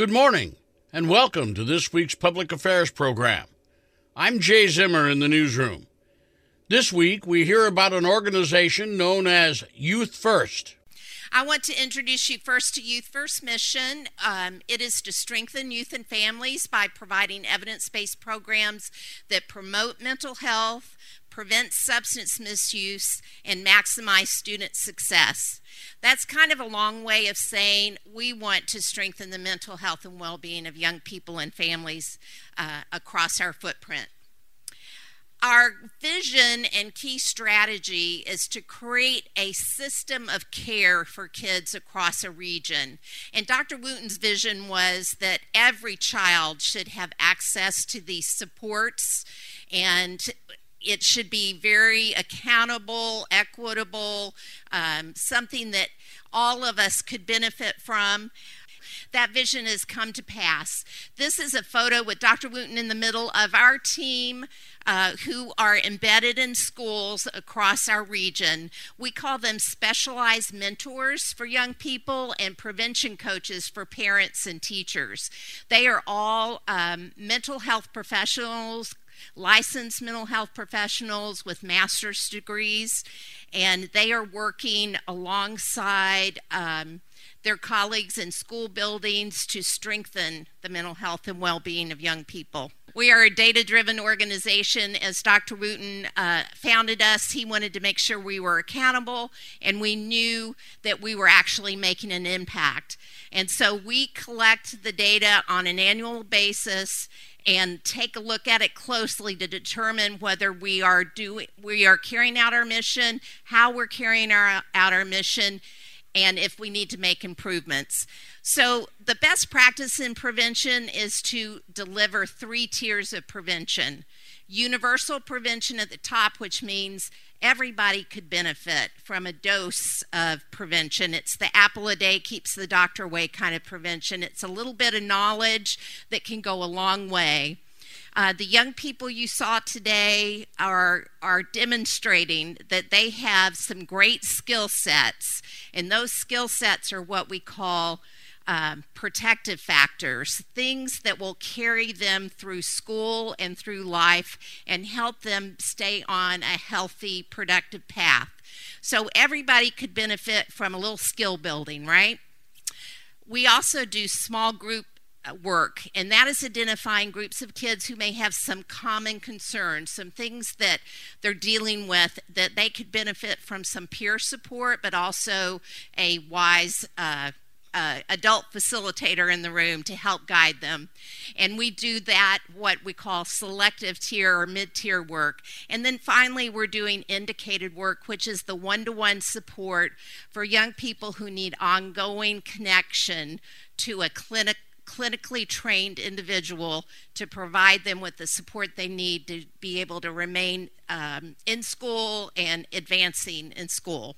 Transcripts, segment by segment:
Good morning, and welcome to this week's Public Affairs program. I'm Jay Zimmer in the newsroom. This week, we hear about an organization known as Youth First. I want to introduce you first to Youth First Mission. Um, it is to strengthen youth and families by providing evidence based programs that promote mental health, prevent substance misuse, and maximize student success. That's kind of a long way of saying we want to strengthen the mental health and well being of young people and families uh, across our footprint. Our vision and key strategy is to create a system of care for kids across a region. And Dr. Wooten's vision was that every child should have access to these supports and it should be very accountable, equitable, um, something that all of us could benefit from that vision has come to pass. This is a photo with Dr. Wooten in the middle of our team uh, who are embedded in schools across our region. We call them specialized mentors for young people and prevention coaches for parents and teachers. They are all um, mental health professionals, licensed mental health professionals with master's degrees, and they are working alongside. Um, their colleagues in school buildings to strengthen the mental health and well being of young people. We are a data driven organization. As Dr. Wooten uh, founded us, he wanted to make sure we were accountable and we knew that we were actually making an impact. And so we collect the data on an annual basis and take a look at it closely to determine whether we are doing we are carrying out our mission, how we're carrying our, out our mission, and if we need to make improvements. So, the best practice in prevention is to deliver three tiers of prevention universal prevention at the top, which means everybody could benefit from a dose of prevention. It's the apple a day keeps the doctor away kind of prevention. It's a little bit of knowledge that can go a long way. Uh, the young people you saw today are, are demonstrating that they have some great skill sets, and those skill sets are what we call um, protective factors, things that will carry them through school and through life and help them stay on a healthy, productive path. So everybody could benefit from a little skill building, right? We also do small group work, and that is identifying groups of kids who may have some common concerns, some things that they're dealing with that they could benefit from some peer support, but also a wise uh, uh, adult facilitator in the room to help guide them. And we do that, what we call selective tier or mid tier work. And then finally, we're doing indicated work, which is the one to one support for young people who need ongoing connection to a clinic clinically trained individual to provide them with the support they need to be able to remain um, in school and advancing in school.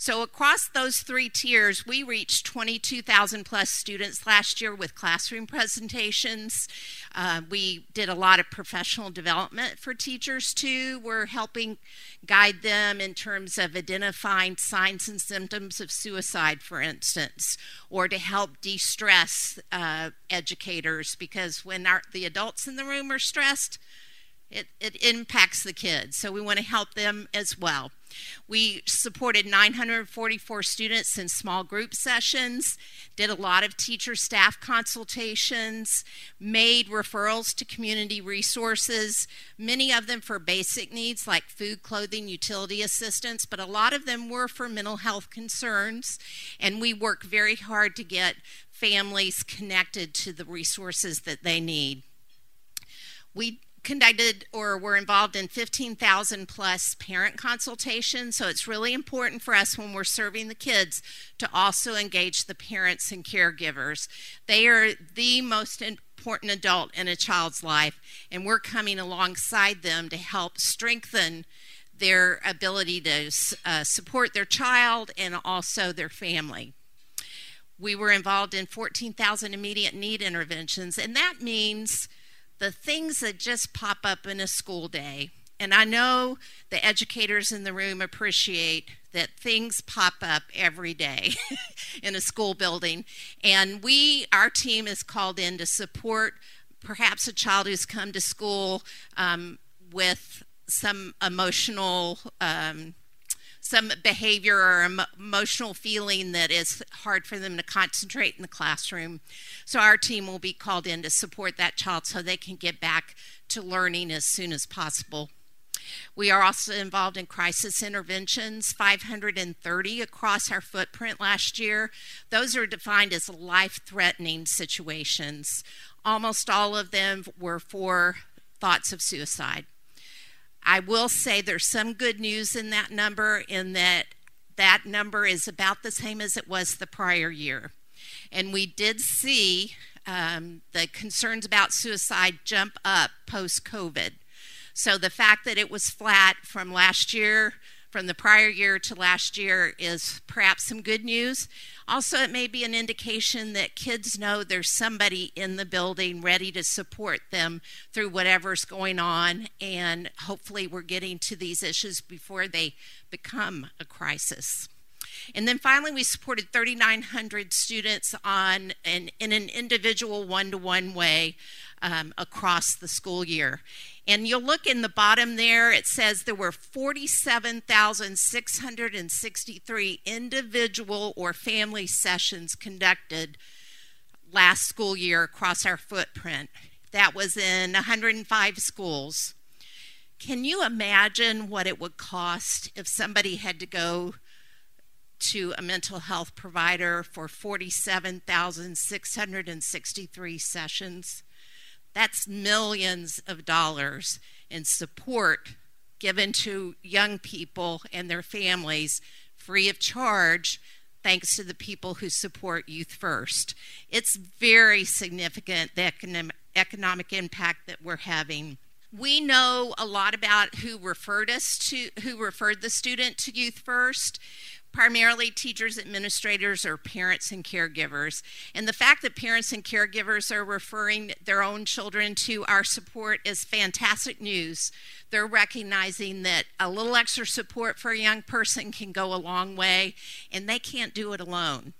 So, across those three tiers, we reached 22,000 plus students last year with classroom presentations. Uh, we did a lot of professional development for teachers too. We're helping guide them in terms of identifying signs and symptoms of suicide, for instance, or to help de stress uh, educators because when our, the adults in the room are stressed, it, it impacts the kids. So, we want to help them as well. We supported 944 students in small group sessions, did a lot of teacher staff consultations, made referrals to community resources, many of them for basic needs like food, clothing, utility assistance, but a lot of them were for mental health concerns. And we work very hard to get families connected to the resources that they need. We conducted or were involved in 15,000 plus parent consultations. So it's really important for us when we're serving the kids to also engage the parents and caregivers. They are the most important adult in a child's life, and we're coming alongside them to help strengthen their ability to uh, support their child and also their family. We were involved in 14,000 immediate need interventions, and that means the things that just pop up in a school day And I know the educators in the room appreciate that things pop up every day in a school building. And we, our team is called in to support perhaps a child who's come to school um, with some emotional. Um, some behavior or emotional feeling that is hard for them to concentrate in the classroom. So, our team will be called in to support that child so they can get back to learning as soon as possible. We are also involved in crisis interventions, 530 across our footprint last year. Those are defined as life threatening situations. Almost all of them were for thoughts of suicide. I will say there's some good news in that number, in that that number is about the same as it was the prior year. And we did see um, the concerns about suicide jump up post COVID. So the fact that it was flat from last year, from the prior year to last year, is perhaps some good news. Also, it may be an indication that kids know there's somebody in the building ready to support them through whatever's going on, and hopefully, we're getting to these issues before they become a crisis. And then finally, we supported 3,900 students on an, in an individual one to one way um, across the school year. And you'll look in the bottom there, it says there were 47,663 individual or family sessions conducted last school year across our footprint. That was in 105 schools. Can you imagine what it would cost if somebody had to go to a mental health provider for 47,663 sessions? That's millions of dollars in support given to young people and their families free of charge thanks to the people who support Youth First. It's very significant the economic, economic impact that we're having. We know a lot about who referred us to who referred the student to Youth First primarily teachers, administrators, or parents and caregivers. And the fact that parents and caregivers are referring their own children to our support is fantastic news. They're recognizing that a little extra support for a young person can go a long way, and they can't do it alone.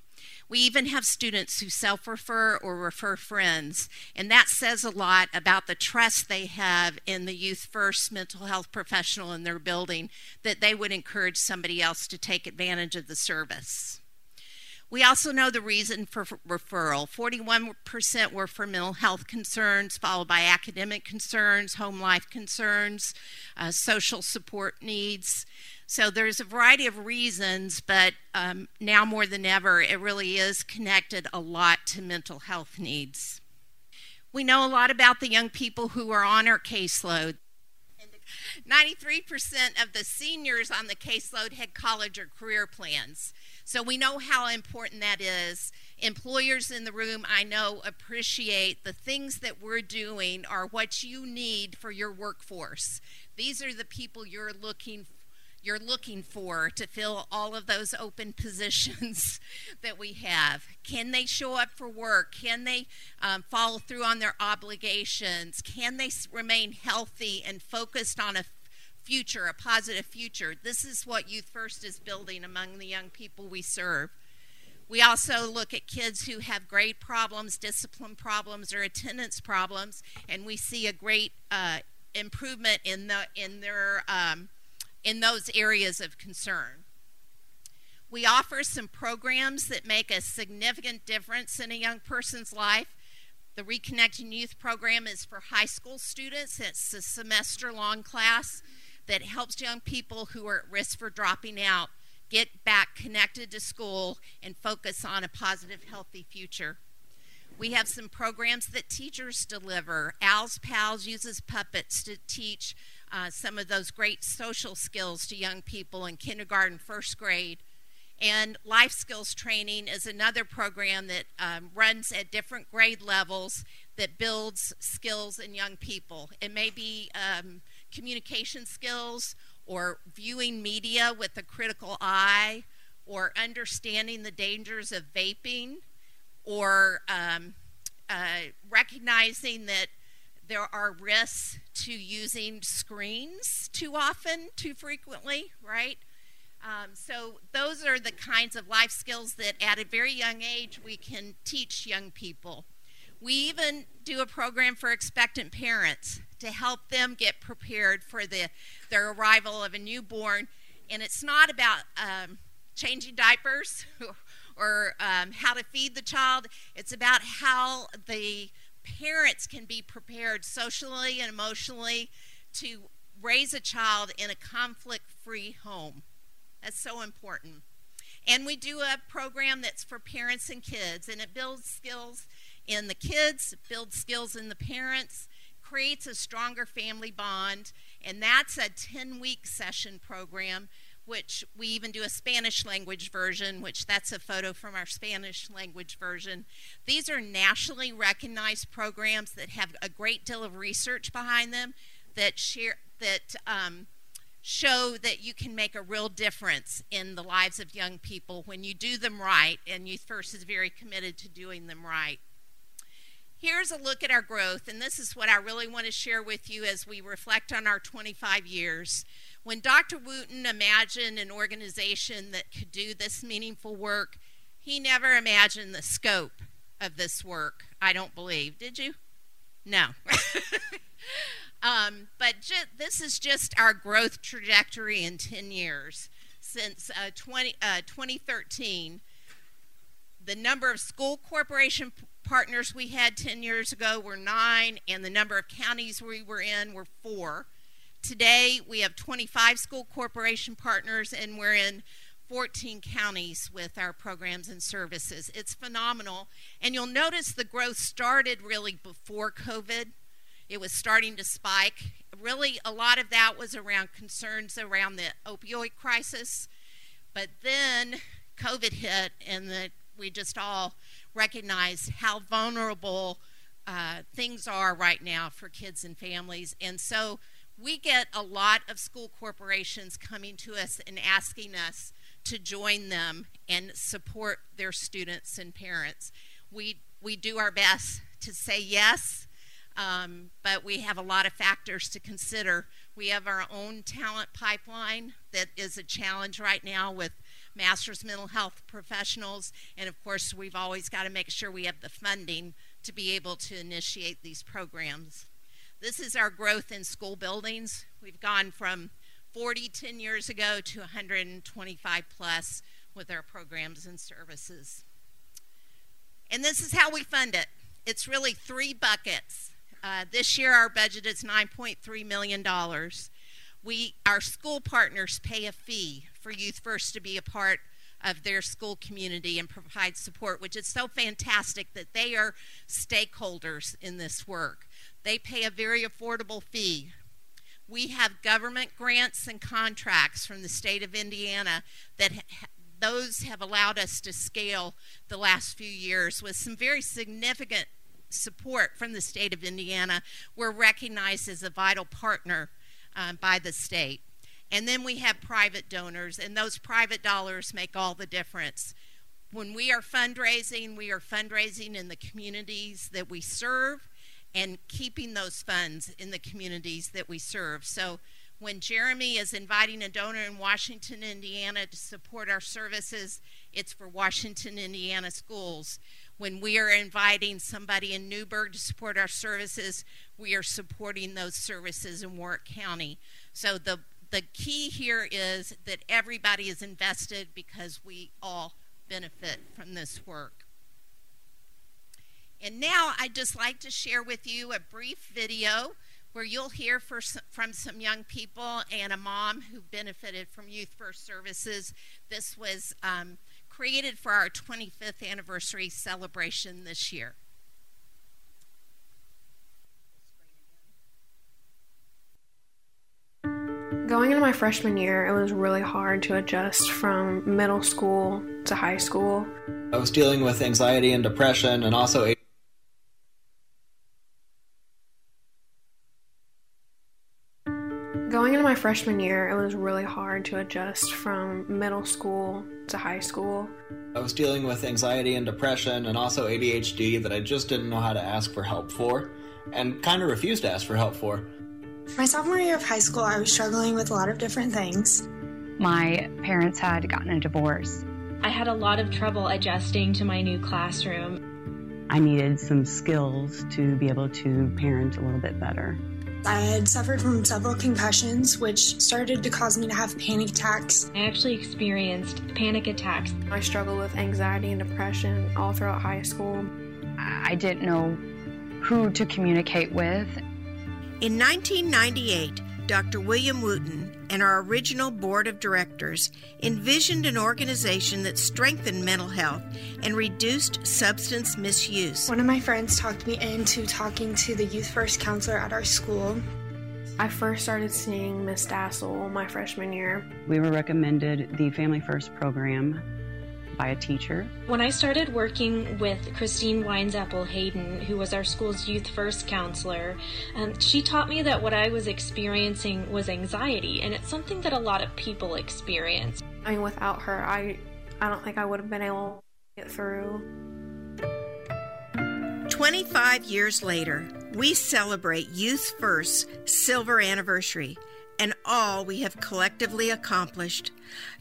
We even have students who self refer or refer friends, and that says a lot about the trust they have in the Youth First mental health professional in their building that they would encourage somebody else to take advantage of the service. We also know the reason for referral. 41% were for mental health concerns, followed by academic concerns, home life concerns, uh, social support needs. So there's a variety of reasons, but um, now more than ever, it really is connected a lot to mental health needs. We know a lot about the young people who are on our caseload. 93% of the seniors on the caseload had college or career plans. So we know how important that is. Employers in the room, I know, appreciate the things that we're doing are what you need for your workforce. These are the people you're looking you're looking for to fill all of those open positions that we have. Can they show up for work? Can they um, follow through on their obligations? Can they remain healthy and focused on a future, a positive future? This is what Youth First is building among the young people we serve. We also look at kids who have grade problems, discipline problems, or attendance problems, and we see a great uh, improvement in the in their um, in those areas of concern. We offer some programs that make a significant difference in a young person's life. The Reconnecting Youth program is for high school students. It's a semester long class that helps young people who are at risk for dropping out get back connected to school and focus on a positive, healthy future. We have some programs that teachers deliver. Al's Pals uses puppets to teach uh, some of those great social skills to young people in kindergarten, first grade. And life skills training is another program that um, runs at different grade levels that builds skills in young people. It may be um, communication skills or viewing media with a critical eye or understanding the dangers of vaping or um, uh, recognizing that there are risks to using screens too often, too frequently, right? Um, so, those are the kinds of life skills that at a very young age we can teach young people. We even do a program for expectant parents to help them get prepared for the, their arrival of a newborn. And it's not about um, changing diapers or um, how to feed the child, it's about how the parents can be prepared socially and emotionally to raise a child in a conflict free home. That's so important. And we do a program that's for parents and kids, and it builds skills in the kids, builds skills in the parents, creates a stronger family bond, and that's a 10 week session program which we even do a Spanish language version, which that's a photo from our Spanish language version. These are nationally recognized programs that have a great deal of research behind them that share that um, show that you can make a real difference in the lives of young people when you do them right, and Youth First is very committed to doing them right. Here's a look at our growth, and this is what I really want to share with you as we reflect on our 25 years. When Dr. Wooten imagined an organization that could do this meaningful work, he never imagined the scope of this work, I don't believe. Did you? No. um, but this is just our growth trajectory in 10 years. Since uh, 20, uh, 2013, the number of school corporation partners we had 10 years ago were nine, and the number of counties we were in were four. Today, we have 25 school corporation partners, and we're in 14 counties with our programs and services. It's phenomenal. And you'll notice the growth started really before COVID. It was starting to spike. Really, a lot of that was around concerns around the opioid crisis. But then COVID hit, and the, we just all recognized how vulnerable uh, things are right now for kids and families. And so, we get a lot of school corporations coming to us and asking us to join them and support their students and parents. We, we do our best to say yes, um, but we have a lot of factors to consider. We have our own talent pipeline that is a challenge right now with master's mental health professionals, and of course, we've always got to make sure we have the funding to be able to initiate these programs. This is our growth in school buildings. We've gone from 40 10 years ago to 125 plus with our programs and services. And this is how we fund it. It's really three buckets. Uh, this year, our budget is $9.3 million. We, our school partners pay a fee for Youth First to be a part of their school community and provide support, which is so fantastic that they are stakeholders in this work. They pay a very affordable fee. We have government grants and contracts from the state of Indiana that ha- those have allowed us to scale the last few years with some very significant support from the state of Indiana. We're recognized as a vital partner um, by the state. And then we have private donors, and those private dollars make all the difference. When we are fundraising, we are fundraising in the communities that we serve and keeping those funds in the communities that we serve. So when Jeremy is inviting a donor in Washington, Indiana to support our services, it's for Washington, Indiana schools. When we are inviting somebody in Newburgh to support our services, we are supporting those services in Warrick County. So the the key here is that everybody is invested because we all benefit from this work. And now I'd just like to share with you a brief video where you'll hear from some young people and a mom who benefited from Youth First Services. This was um, created for our 25th anniversary celebration this year. Going into my freshman year, it was really hard to adjust from middle school to high school. I was dealing with anxiety and depression and also freshman year, it was really hard to adjust from middle school to high school. I was dealing with anxiety and depression and also ADHD that I just didn't know how to ask for help for and kind of refused to ask for help for. My sophomore year of high school, I was struggling with a lot of different things. My parents had gotten a divorce. I had a lot of trouble adjusting to my new classroom. I needed some skills to be able to parent a little bit better. I had suffered from several concussions, which started to cause me to have panic attacks. I actually experienced panic attacks. I struggled with anxiety and depression all throughout high school. I didn't know who to communicate with. In 1998, Dr. William Wooten and our original board of directors envisioned an organization that strengthened mental health and reduced substance misuse. One of my friends talked me into talking to the Youth First counselor at our school. I first started seeing Miss Dassel my freshman year. We were recommended the Family First program by a teacher. When I started working with Christine Winesapple Hayden, who was our school's Youth First counselor, um, she taught me that what I was experiencing was anxiety, and it's something that a lot of people experience. I mean, without her, I, I don't think I would have been able to get through. 25 years later, we celebrate Youth First's silver anniversary and all we have collectively accomplished.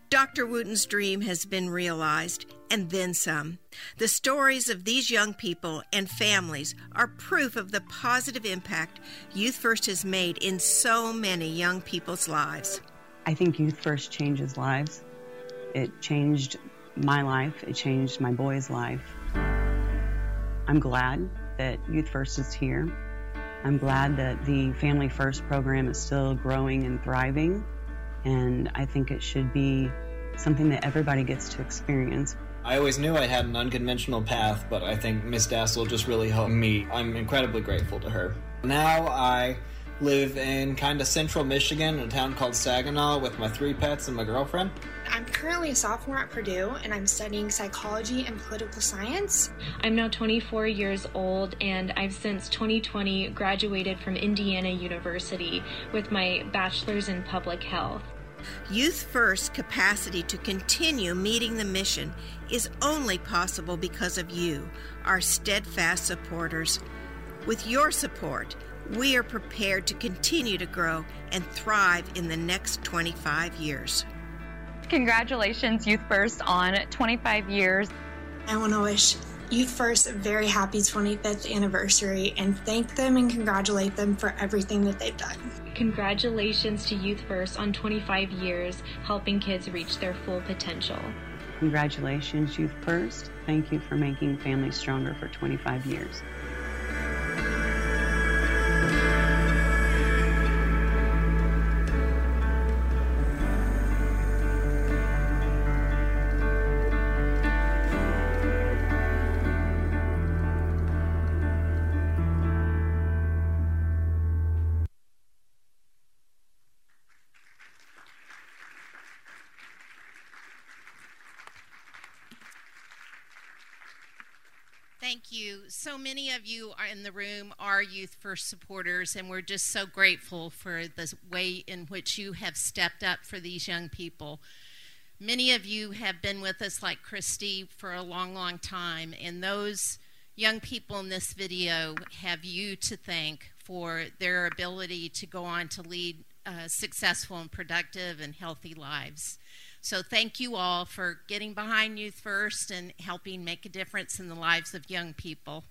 Dr. Wooten's dream has been realized, and then some. The stories of these young people and families are proof of the positive impact Youth First has made in so many young people's lives. I think Youth First changes lives. It changed my life, it changed my boy's life. I'm glad that Youth First is here. I'm glad that the Family First program is still growing and thriving and I think it should be something that everybody gets to experience. I always knew I had an unconventional path, but I think Miss Dassel just really helped me. I'm incredibly grateful to her. Now I live in kind of central Michigan in a town called Saginaw with my three pets and my girlfriend. I'm currently a sophomore at Purdue and I'm studying psychology and political science. I'm now 24 years old and I've since 2020 graduated from Indiana University with my bachelor's in public health. Youth First capacity to continue meeting the mission is only possible because of you, our steadfast supporters. With your support, we are prepared to continue to grow and thrive in the next 25 years. Congratulations, Youth First, on 25 years. I want to wish Youth First very happy 25th anniversary and thank them and congratulate them for everything that they've done. Congratulations to Youth First on 25 years helping kids reach their full potential. Congratulations, Youth First. Thank you for making families stronger for 25 years. Thank you. So many of you are in the room are Youth First supporters, and we're just so grateful for the way in which you have stepped up for these young people. Many of you have been with us, like Christy, for a long, long time, and those young people in this video have you to thank for their ability to go on to lead uh, successful and productive and healthy lives. So thank you all for getting behind Youth First and helping make a difference in the lives of young people.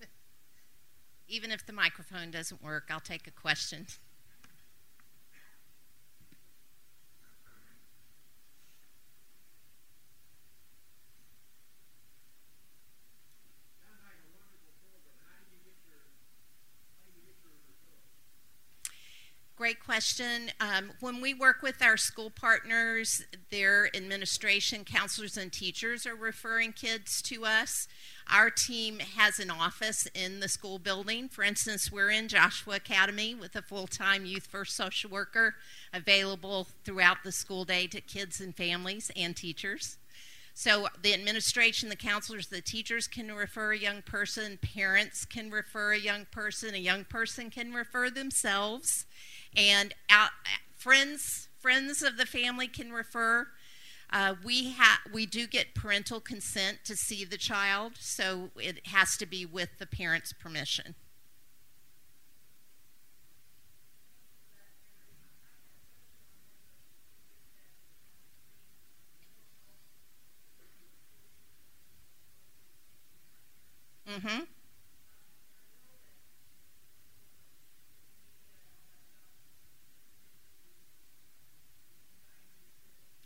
Even if the microphone doesn't work, I'll take a question. Great question. Um, when we work with our school partners, their administration, counselors, and teachers are referring kids to us. Our team has an office in the school building. For instance, we're in Joshua Academy with a full time Youth First social worker available throughout the school day to kids and families and teachers. So the administration, the counselors, the teachers can refer a young person, parents can refer a young person, a young person can refer themselves, and out, friends friends of the family can refer. Uh, we ha- we do get parental consent to see the child, so it has to be with the parent's permission. Mm-hmm.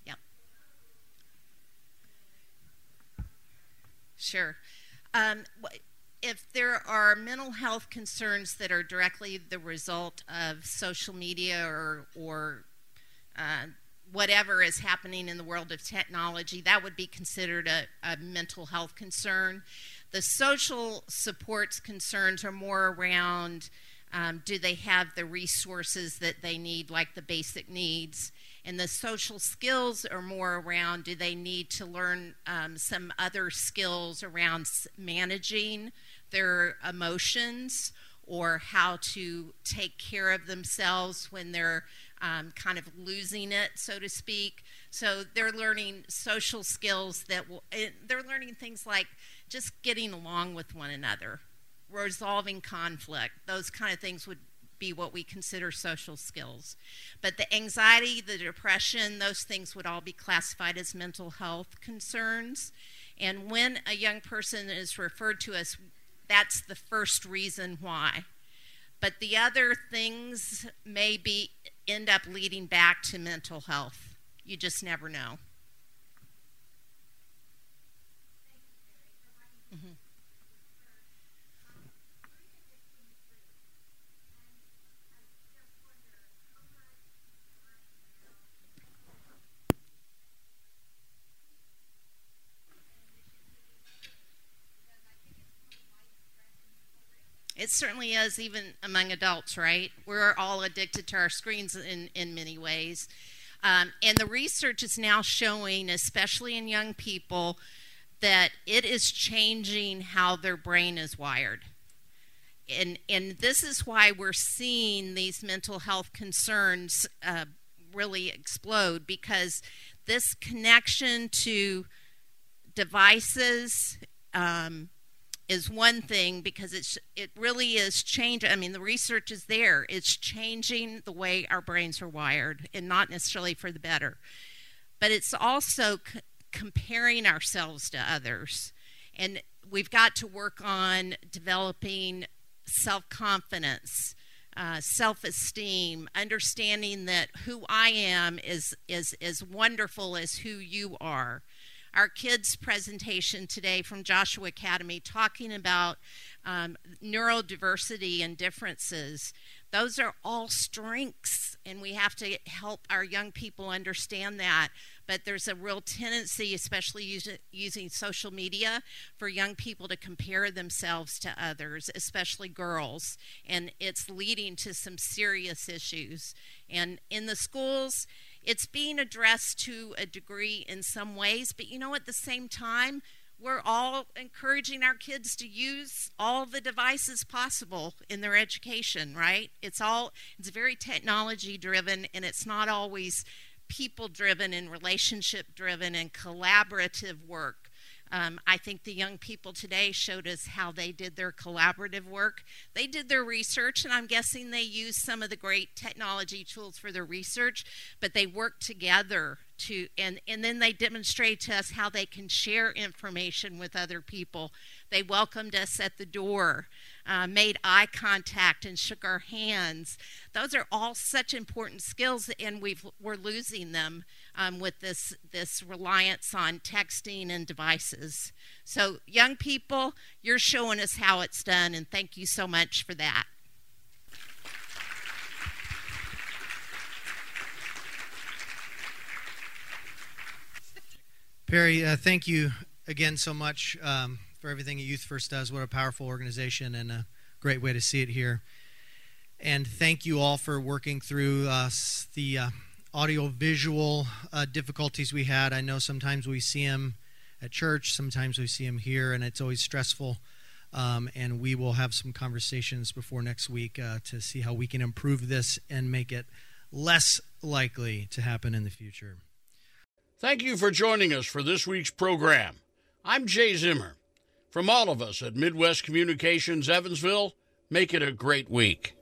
Yep. Sure. Um, if there are mental health concerns that are directly the result of social media or, or uh, whatever is happening in the world of technology, that would be considered a, a mental health concern. The social supports concerns are more around um, do they have the resources that they need, like the basic needs? And the social skills are more around do they need to learn um, some other skills around managing their emotions or how to take care of themselves when they're um, kind of losing it, so to speak. So they're learning social skills that will, eh, they're learning things like just getting along with one another, resolving conflict, those kind of things would be what we consider social skills. But the anxiety, the depression, those things would all be classified as mental health concerns. And when a young person is referred to us, that's the first reason why. But the other things may be end up leading back to mental health. You just never know. It certainly is, even among adults, right? We're all addicted to our screens in, in many ways. Um, and the research is now showing, especially in young people, that it is changing how their brain is wired. And, and this is why we're seeing these mental health concerns uh, really explode because this connection to devices um, is one thing because it's it really is changing. I mean, the research is there. It's changing the way our brains are wired, and not necessarily for the better. But it's also comparing ourselves to others. And we've got to work on developing self confidence, uh, self esteem, understanding that who I am is, is as wonderful as who you are. Our kids' presentation today from Joshua Academy talking about um, neurodiversity and differences. Those are all strengths, and we have to help our young people understand that but there's a real tendency, especially using, using social media, for young people to compare themselves to others, especially girls, and it's leading to some serious issues. And in the schools, it's being addressed to a degree in some ways, but you know, at the same time, we're all encouraging our kids to use all the devices possible in their education, right? It's all it's very technology driven and it's not always people driven and relationship driven and collaborative work. Um, I think the young people today showed us how they did their collaborative work. They did their research, and I'm guessing they used some of the great technology tools for their research, but they worked together to, and, and then they demonstrated to us how they can share information with other people. They welcomed us at the door uh, made eye contact and shook our hands. Those are all such important skills, and we've, we're losing them um, with this, this reliance on texting and devices. So, young people, you're showing us how it's done, and thank you so much for that. Parri, uh, thank you again so much. Um, for everything Youth First does. What a powerful organization and a great way to see it here. And thank you all for working through uh, the uh, audio visual uh, difficulties we had. I know sometimes we see him at church. Sometimes we see him here, and it's always stressful. Um, and we will have some conversations before next week uh, to see how we can improve this and make it less likely to happen in the future. Thank you for joining us for this week's program. I'm Jay Zimmer. From all of us at Midwest Communications Evansville, make it a great week.